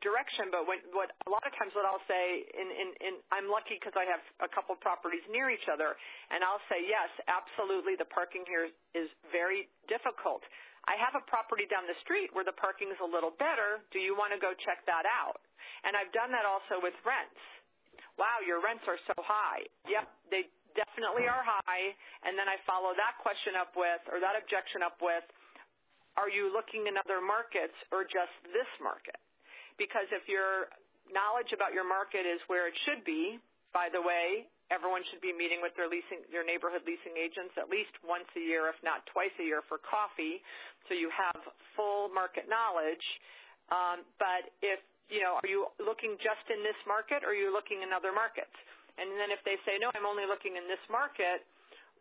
direction. But what a lot of times what I'll say, I'm lucky because I have a couple properties near each other, and I'll say, "Yes, absolutely, the parking here is very difficult. I have a property down the street where the parking is a little better. Do you wanna go check that out?" And I've done that also with rents. "Wow, your rents are so high." Yep, they definitely are high. And then I follow that question up with, or that objection up with, "Are you looking in other markets or just this market?" Because if your knowledge about your market is where it should be, by the way, everyone should be meeting with their neighborhood leasing agents at least once a year, if not twice a year, for coffee, so you have full market knowledge. Um, but if, you know, are you looking just in this market or are you looking in other markets? And then if they say, "No, I'm only looking in this market,"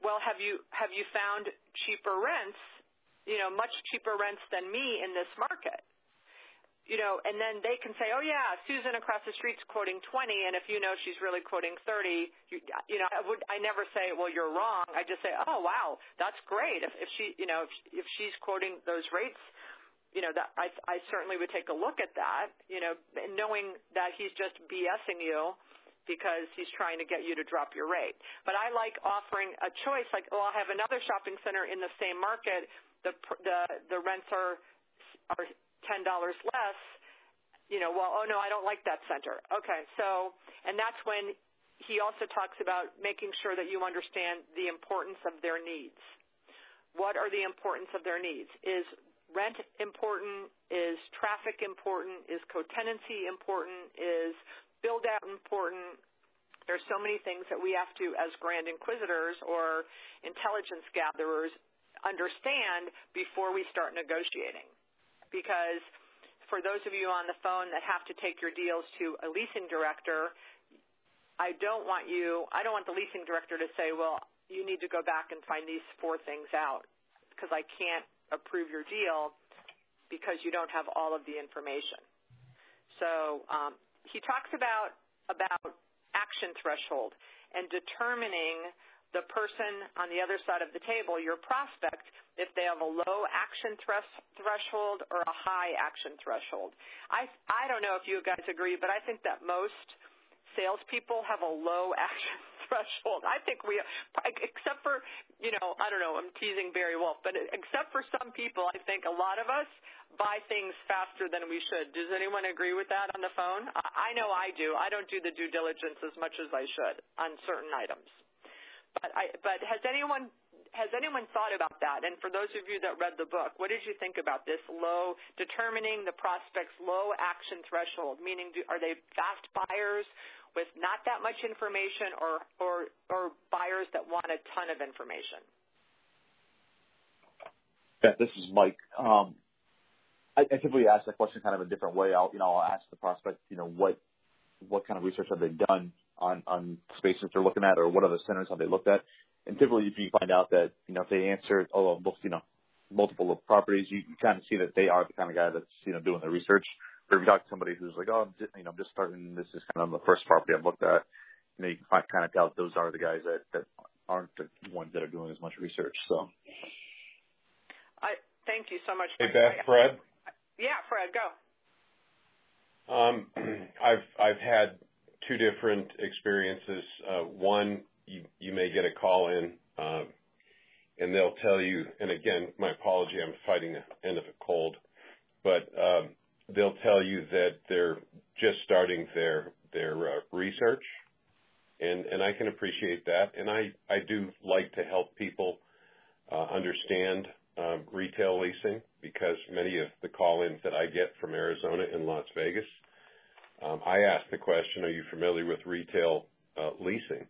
well, have you have you found cheaper rents, you know, much cheaper rents than me in this market? You know, and then they can say, "Oh, yeah, Susan across the street is quoting 20, and if you know she's really quoting 30." You know, I would, I never say, "Well, you're wrong." I just say, "Oh, wow, that's great." If if she, you know, if she's quoting those rates, you know, that I I certainly would take a look at that, you know, knowing that he's just BS-ing you because he's trying to get you to drop your rate. But I like offering a choice, like, oh, I have another shopping center in the same market. The the, the rents are, are $10 less. You know, well, oh, no, I don't like that center. Okay. So and that's when he also talks about making sure that you understand the importance of their needs. What are the importance of their needs? Is rent important? Is traffic important? Is co-tenancy important? Is build-out important? There's so many things that we have to, as grand inquisitors or intelligence gatherers, understand before we start negotiating. Because for those of you on the phone that have to take your deals to a leasing director, I don't want you, I don't want the leasing director to say, "Well, you need to go back and find these four things out because I can't approve your deal because you don't have all of the information." So um, he talks about action threshold and determining the person on the other side of the table, your prospect, if they have a low action threshold or a high action threshold. I don't know if you guys agree, but I think that most salespeople have a low action threshold. I think we, except for, you know, I don't know, I'm teasing Barry Wolf, but except for some people, I think a lot of us buy things faster than we should. Does anyone agree with that on the phone? I know I do. I don't do the due diligence as much as I should on certain items. But I, but has anyone has anyone thought about that? And for those of you that read the book, what did you think about this low determining the prospect's low action threshold? Meaning, are they fast buyers with not that much information or or or buyers that want a ton of information? Yeah, this is Mike. Um, I typically ask that question kind of a different way. I'll, you know, I'll ask the prospect, you know, what what kind of research have they done on on spaces they're looking at or what other centers have they looked at? And typically, if you find out that, you know, if they answered all of, you know, multiple properties, you kind of see that they are the kind of guy that's, you know, doing the research. Or if you talk to somebody who's like, "Oh, you know, I'm just starting, this is kind of the first property I've looked at," you know, you can kind of tell those are the guys that aren't the ones that are doing as much research. So. I thank you so much. Hey, Beth, Fred? Yeah, Fred, go. Um, I've I've had two different experiences. Uh, one, you may get a call in, uh, and they'll tell you, and again, my apology, I'm fighting the end of a cold. But um, they'll tell you that they're just starting their their uh, research, and I can appreciate that. And I do like to help people understand um, retail leasing because many of the call-ins that I get from Arizona and Las Vegas, I ask the question, "Are you familiar with retail uh leasing?"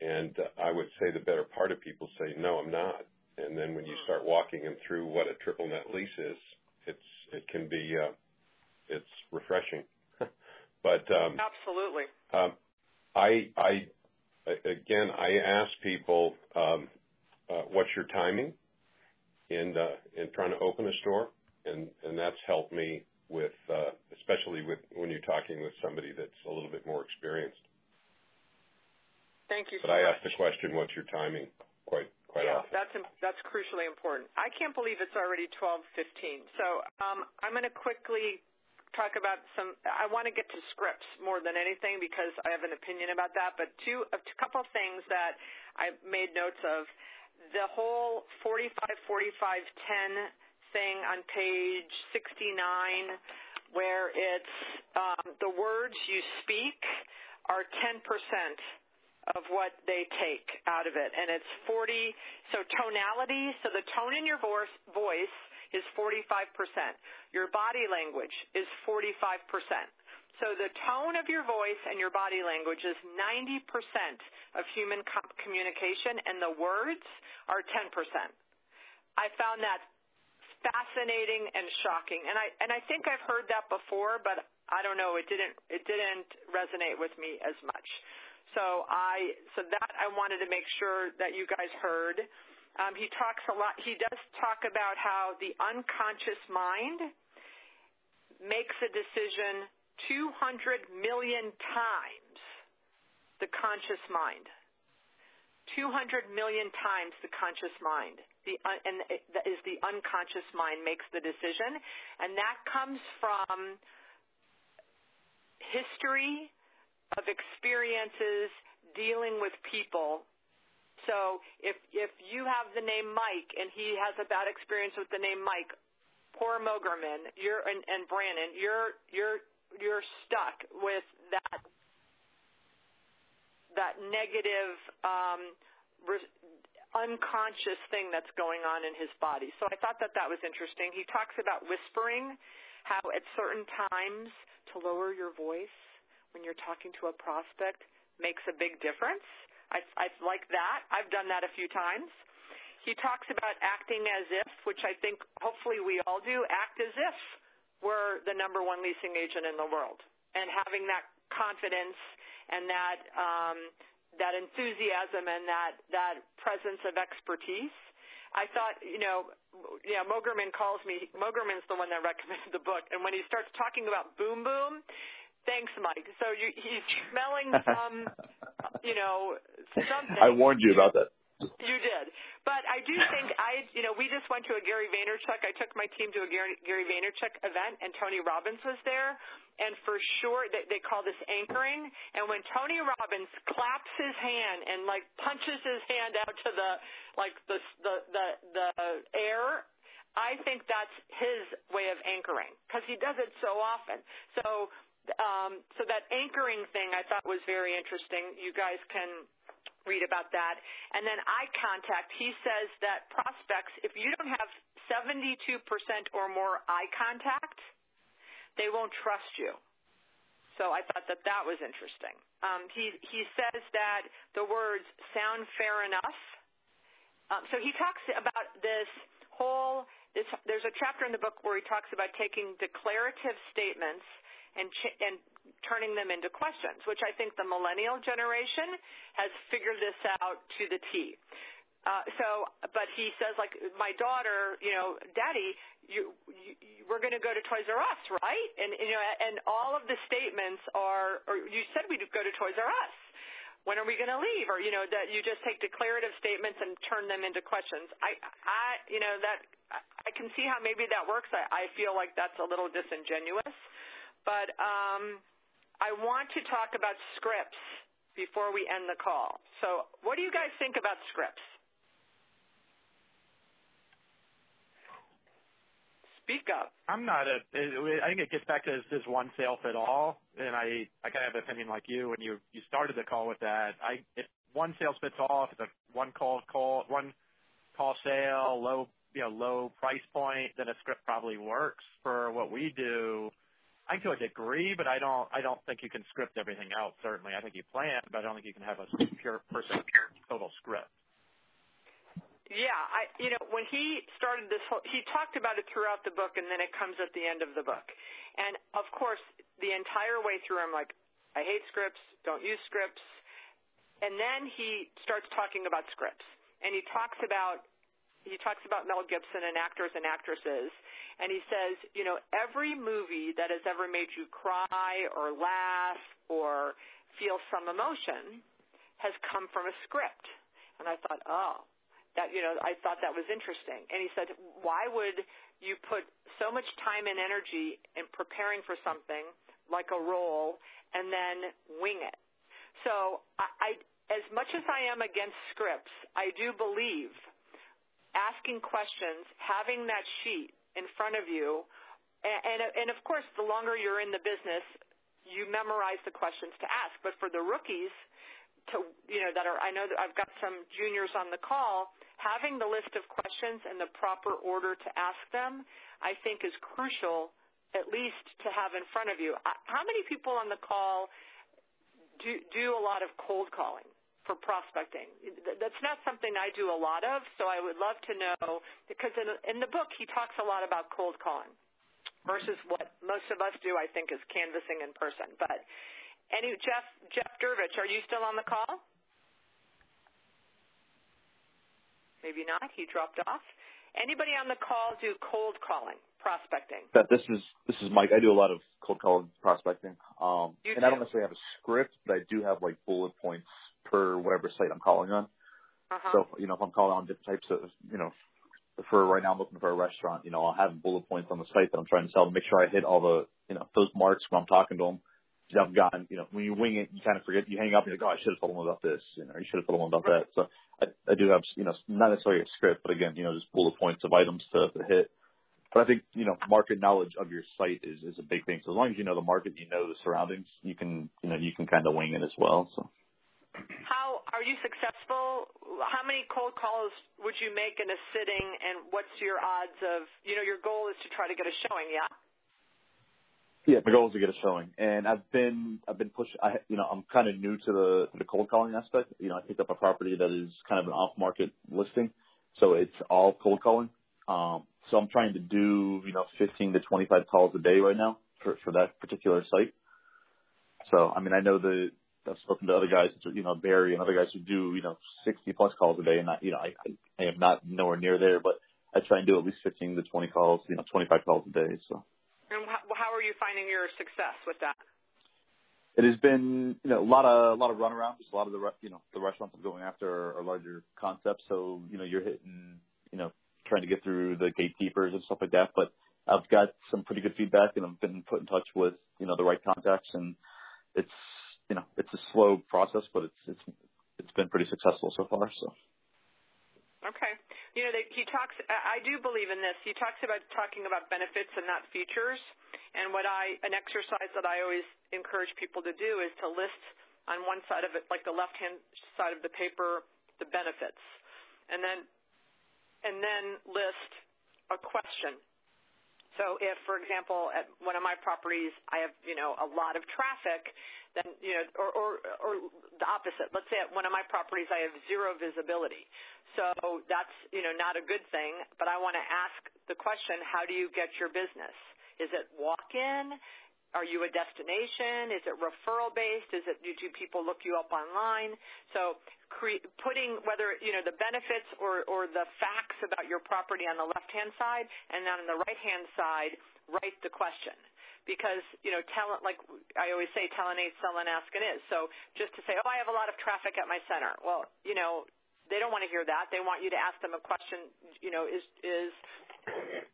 And I would say the better part of people say, "No, I'm not." And then when you start walking them through what a triple net lease is, it's it can be uh it's refreshing. But um Absolutely. Um I I again, I ask people, um uh what's your timing in uh in trying to open a store? And, and that's helped me with, uh, especially with when you're talking with somebody that's a little bit more experienced. Thank you so much. I ask the question, what's your timing, quite often. Yeah. That's crucially important. I can't believe it's already 12:15. So um, I'm going to quickly talk about some. I want to get to scripts more than anything because I have an opinion about that. But two a couple of things that I made notes of. The whole 45/45/10 thing on page 69, where it's um, the words you speak are 10% of what they take out of it. And it's 40, so tonality, so the tone in your voice is 45%. Your body language is 45%. So the tone of your voice and your body language is 90% of human communication, and the words are 10%. I found that fascinating and shocking. And I and I think I've heard that before, but I don't know, it didn't it didn't resonate with me as much. So that I wanted to make sure that you guys heard. Um, he talks a lot. He does talk about how the unconscious mind makes a decision 200 million times the conscious mind. 200 million times the conscious mind. And is the unconscious mind makes the decision, and that comes from history of experiences dealing with people. So if if you have the name Mike and he has a bad experience with the name Mike, poor Mogerman you're and Brannon, you're stuck with that negative um, unconscious thing that's going on in his body. So I thought that that was interesting. He talks about whispering, how at certain times to lower your voice when you're talking to a prospect makes a big difference. I, I like that. I've done that a few times. He talks about acting as if, which I think hopefully we all do, act as if we're the number one leasing agent in the world, and having that confidence and that um, that enthusiasm and that that presence of expertise. I thought, you know, yeah, Mogerman calls me. Mogerman's the one that recommended the book. And when he starts talking about boom boom, thanks, Mike. So you, he's smelling some, you know, something. I warned you about that. You did. But I do think I, you know, we just went to a Gary Vaynerchuk. I took my team to a Gary Vaynerchuk event, and Tony Robbins was there. And for sure, they call this anchoring. And when Tony Robbins claps his hand and like punches his hand out to the like the the the, the air, I think that's his way of anchoring because he does it so often. So, um, so that anchoring thing I thought was very interesting. You guys can read about that. And then eye contact. He says that prospects, if you don't have 72% or more eye contact, they won't trust you. So I thought that that was interesting. He says that the words sound fair enough. Um, so he talks about this whole. This. There's a chapter in the book where he talks about taking declarative statements and turning them into questions, which I think the millennial generation has figured this out to the T. Uh, so, but he says, like, my daughter, you know, "Daddy, you, you we're going to go to Toys R Us, right?" And, you know, and all of the statements are, or "You said we'd go to Toys R Us. When are we going to leave?" Or, you know, that you just take declarative statements and turn them into questions. I I, you know, that, I can see how maybe that works. I feel like that's a little disingenuous. Um, I want to talk about scripts before we end the call. So, what do you guys think about scripts? Speak up. I'm not a. I think it gets back to this one sale fit all, and I I kind of have an opinion like you when you started the call with that. I if one sale fits all, if it's a one call call one call sale, low you know low price point, then a script probably works for what we do. I think to a degree, but I don't I don't think you can script everything out. Certainly, I think you plan, but I don't think you can have a pure person total script. Yeah, I you know when he started this whole he talked about it throughout the book, and then it comes at the end of the book, and of course the entire way through I'm like I hate scripts, don't use scripts, and then he starts talking about scripts, and he talks about he talks about Mel Gibson and actors and actresses, and he says, you know, every movie that has ever made you cry or laugh or feel some emotion has come from a script. And I thought, oh, that you know, I thought that was interesting. And he said, why would you put so much time and energy in preparing for something like a role and then wing it? So I, I as much as I am against scripts, I do believe asking questions, having that sheet in front of you, and, and, and of course, the longer you're in the business, you memorize the questions to ask. But for the rookies, to you know that are, I know that I've got some juniors on the call. Having the list of questions and the proper order to ask them, I think, is crucial, at least to have in front of you. How many people on the call do do a lot of cold calling? For prospecting. That's not something I do a lot of, so I would love to know because in, in the book he talks a lot about cold calling versus what most of us do. I think is canvassing in person. But any Jeff Jeff Durvich, are you still on the call? Maybe not. He dropped off. Anybody on the call do cold calling? prospecting? That this is this is Mike. I do a lot of cold calling prospecting. Um, you and do. I don't necessarily have a script, but I do have like bullet points per whatever site I'm calling on. Uh-huh. So you know, if I'm calling on different types of you know, for right now I'm looking for a restaurant. You know, I'll have bullet points on the site that I'm trying to sell to make sure I hit all the you know those marks when I'm talking to them. I've gotten, you know, when you wing it, you kind of forget. You hang up and you're like, oh, I should have told them about this, you know, you should have told them about that. So I, I do have, you know, not necessarily a script, but again, you know, just bullet points of items to, to hit. But I think, you know, market knowledge of your site is, is a big thing. So as long as you know the market, you know the surroundings, you can, you know, you can kind of wing it as well. So. How are you successful? How many cold calls would you make in a sitting, and what's your odds of? You know, your goal is to try to get a showing, yeah. Yeah, my goal is to get a showing, and I've been I've been pushed. I you know I'm kind of new to the to the cold calling aspect. You know, I picked up a property that is kind of an off market listing, so it's all cold calling. Um, so I'm trying to do, you know, 15 to 25 calls a day right now for, for that particular site. So, I mean, I know the, I've spoken to other guys, you know, Barry and other guys who do, you know, 60 plus calls a day and I, you know, I, I am not nowhere near there, but I try and do at least 15 to 20 calls, you know, 25 calls a day. So. And how, how are you finding your success with that? It has been, you know, a lot of, a lot of runarounds. A lot of the, you know, the restaurants I'm going after are, are larger concepts. So, you know, you're hitting, you know, trying to get through the gatekeepers and stuff like that. But I've got some pretty good feedback, and I've been put in touch with you know the right contacts, and it's you know it's a slow process, but it's it's it's been pretty successful so far. So. Okay. You know, they, he talks. I do believe in this. He talks about talking about benefits and not features. And what I, an exercise that I always encourage people to do is to list on one side of it, like the left-hand side of the paper, the benefits, and then and then list a question. So if, for example, at one of my properties, I have, you know, a lot of traffic, then, you know, or, or, or the opposite. Let's say at one of my properties, I have zero visibility. So that's, you know, not a good thing, but I want to ask the question, how do you get your business? Is it walk-in? Are you a destination? Is it referral based? Is it do people look you up online? So cre- putting whether you know the benefits or or the facts about your property on the left hand side, and then on the right hand side, write the question. Because you know talent like I always say talent ain't selling asking is. So just to say oh I have a lot of traffic at my center. Well you know they don't want to hear that. They want you to ask them a question you know is is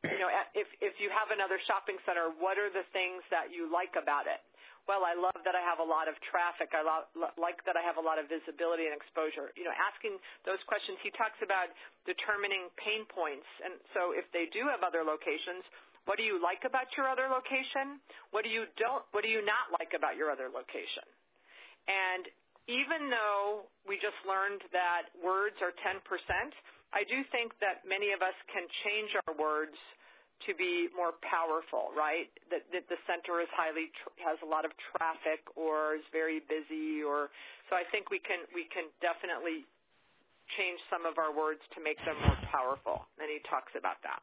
you know, if if you have another shopping center, what are the things that you like about it? Well, I love that I have a lot of traffic. I lo- like that I have a lot of visibility and exposure. You know, asking those questions. He talks about determining pain points, and so if they do have other locations, what do you like about your other location? What do you don't? What do you not like about your other location? And even though we just learned that words are 10%, I do think that many of us can change our words to be more powerful, right? That, that the center is highly tr- has a lot of traffic or is very busy, or so I think we can we can definitely change some of our words to make them more powerful. And he talks about that.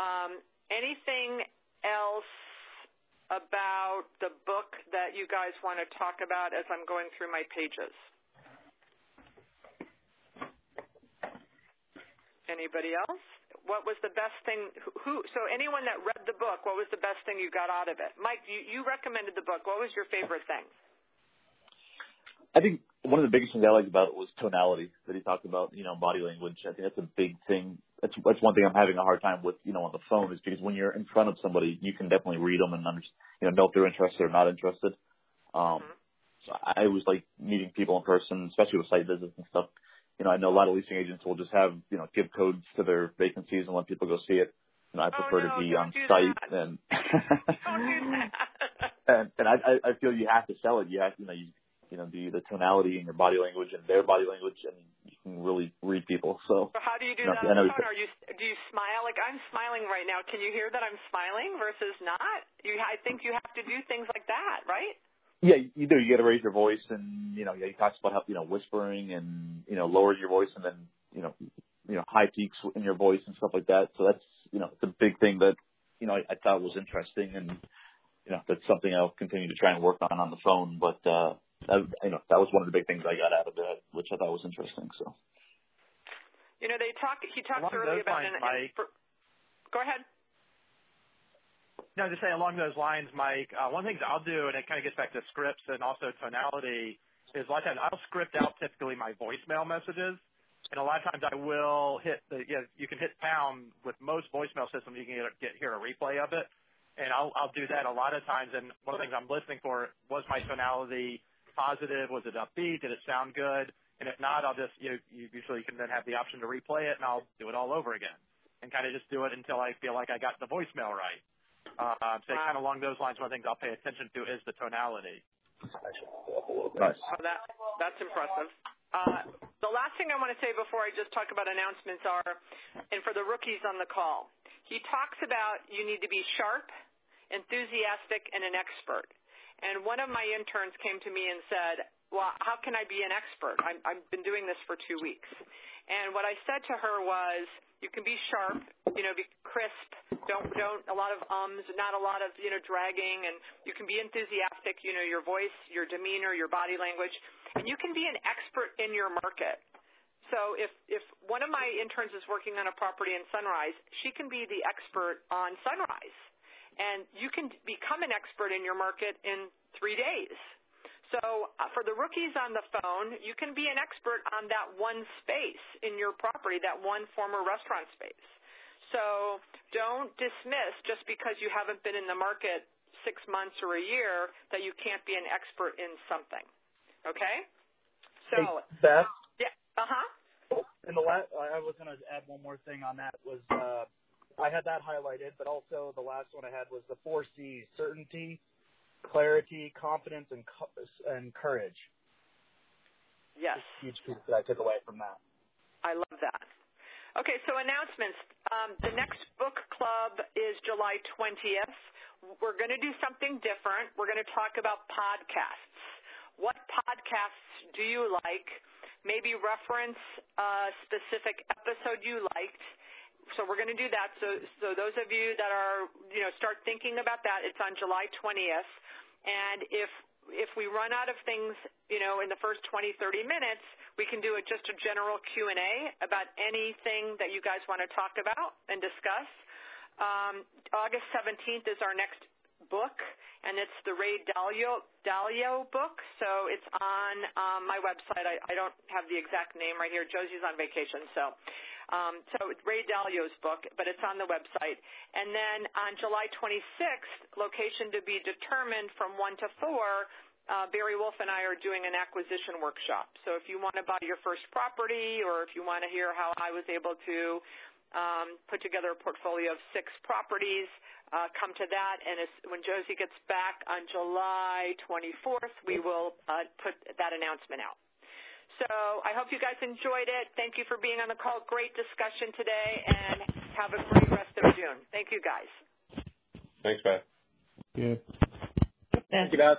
Um, anything else about the book that you guys want to talk about as I'm going through my pages? Anybody else? What was the best thing? Who? So anyone that read the book, what was the best thing you got out of it? Mike, you, you recommended the book. What was your favorite thing? I think one of the biggest things I liked about it was tonality that he talked about, you know, body language. I think that's a big thing. That's that's one thing I'm having a hard time with, you know, on the phone is because when you're in front of somebody, you can definitely read them and under, you know, know if they're interested or not interested. Um, so I was like meeting people in person, especially with site visits and stuff. You know, I know a lot of leasing agents will just have, you know, give codes to their vacancies and let people go see it. You know, I oh, prefer oh, no, to be on site that. and that. and, and I, I feel you have to sell it. You have, you know, you, you know, the, the tonality in your body language and their body language and you can really read people. So, So how do you do No, that I on know the you phone? Are you do you smile? Like I'm smiling right now. Can you hear that I'm smiling versus not? You, I think you have to do things like that, right? Yeah, you do. You got to raise your voice and, you know, yeah, he talks about how, you know, whispering and, you know, lower your voice and then, you know, you know, high peaks in your voice and stuff like that. So that's, you know, it's a big thing that, you know, I, I thought was interesting and, you know, that's something I'll continue to try and work on on the phone. But, uh, that, you know, that was one of the big things I got out of it, which I thought was interesting. So. You know, they talk. He talks Along earlier about lines, an. Mike- for- go ahead. No, just say along those lines, Mike, uh, one the things I'll do, and it kind of gets back to scripts and also tonality, is a lot of times I'll script out typically my voicemail messages. And a lot of times I will hit the, you, can hit pound with most voicemail systems, you can get, get hear a replay of it. And I'll, I'll do that a lot of times. And one of the things I'm listening for, was my tonality positive? Was it upbeat? Did it sound good? And if not, I'll just, you, you usually can then have the option to replay it and I'll do it all over again and kind of just do it until I feel like I got the voicemail right. Uh, so kind of along those lines, one of the things I'll pay attention to is the tonality. Nice. Oh, that that's impressive. Uh, the last thing I want to say before I just talk about announcements are, and for the rookies on the call, he talks about you need to be sharp, enthusiastic, and an expert. And one of my interns came to me and said, "Well, how can I be an expert? I'm, I've been doing this for two weeks." And what I said to her was, "You can be sharp, you know, be crisp. Don't don't a lot of ums, not a lot of you know dragging, and you can be enthusiastic. You know, your voice, your demeanor, your body language, and you can be an expert in your market." So if if one of my interns is working on a property in Sunrise, she can be the expert on Sunrise, and you can become an expert in your market in three days. So uh, for the rookies on the phone, you can be an expert on that one space in your property, that one former restaurant space. So don't dismiss just because you haven't been in the market six months or a year that you can't be an expert in something. Okay? So, Hey, Beth, yeah, uh-huh. in the last, I was going to add one more thing on that was uh, I had that highlighted, but also the last one I had was the four C's: certainty, clarity, confidence, and co- and courage. Yes. Huge piece that I took away from that. I love that. Okay, so announcements. Um, the next book club is July 20th. We're going to do something different. We're going to talk about podcasts. What podcasts do you like? Maybe reference a specific episode you liked. So we're going to do that. So, so those of you that are, you know, start thinking about that. It's on July 20th. And if if we run out of things, you know, in the first 20, 30 minutes, we can do it just a general Q&A about anything that you guys want to talk about and discuss. Um, August 17th is our next book, and it's the Ray Dalio, Dalio book. So it's on um, my website. I, I don't have the exact name right here. Josie's on vacation, so um, so it's Ray Dalio's book, but it's on the website. And then on July 26th, location to be determined from 1 to 4, uh, Barry Wolf and I are doing an acquisition workshop. So if you want to buy your first property or if you want to hear how I was able to um, put together a portfolio of six properties, uh, come to that. And as, when Josie gets back on July 24th, we will uh, put that announcement out. So I hope you guys enjoyed it. Thank you for being on the call. Great discussion today, and have a great rest of June. Thank you, guys. Thanks, Beth. Yeah. Thank you, Beth.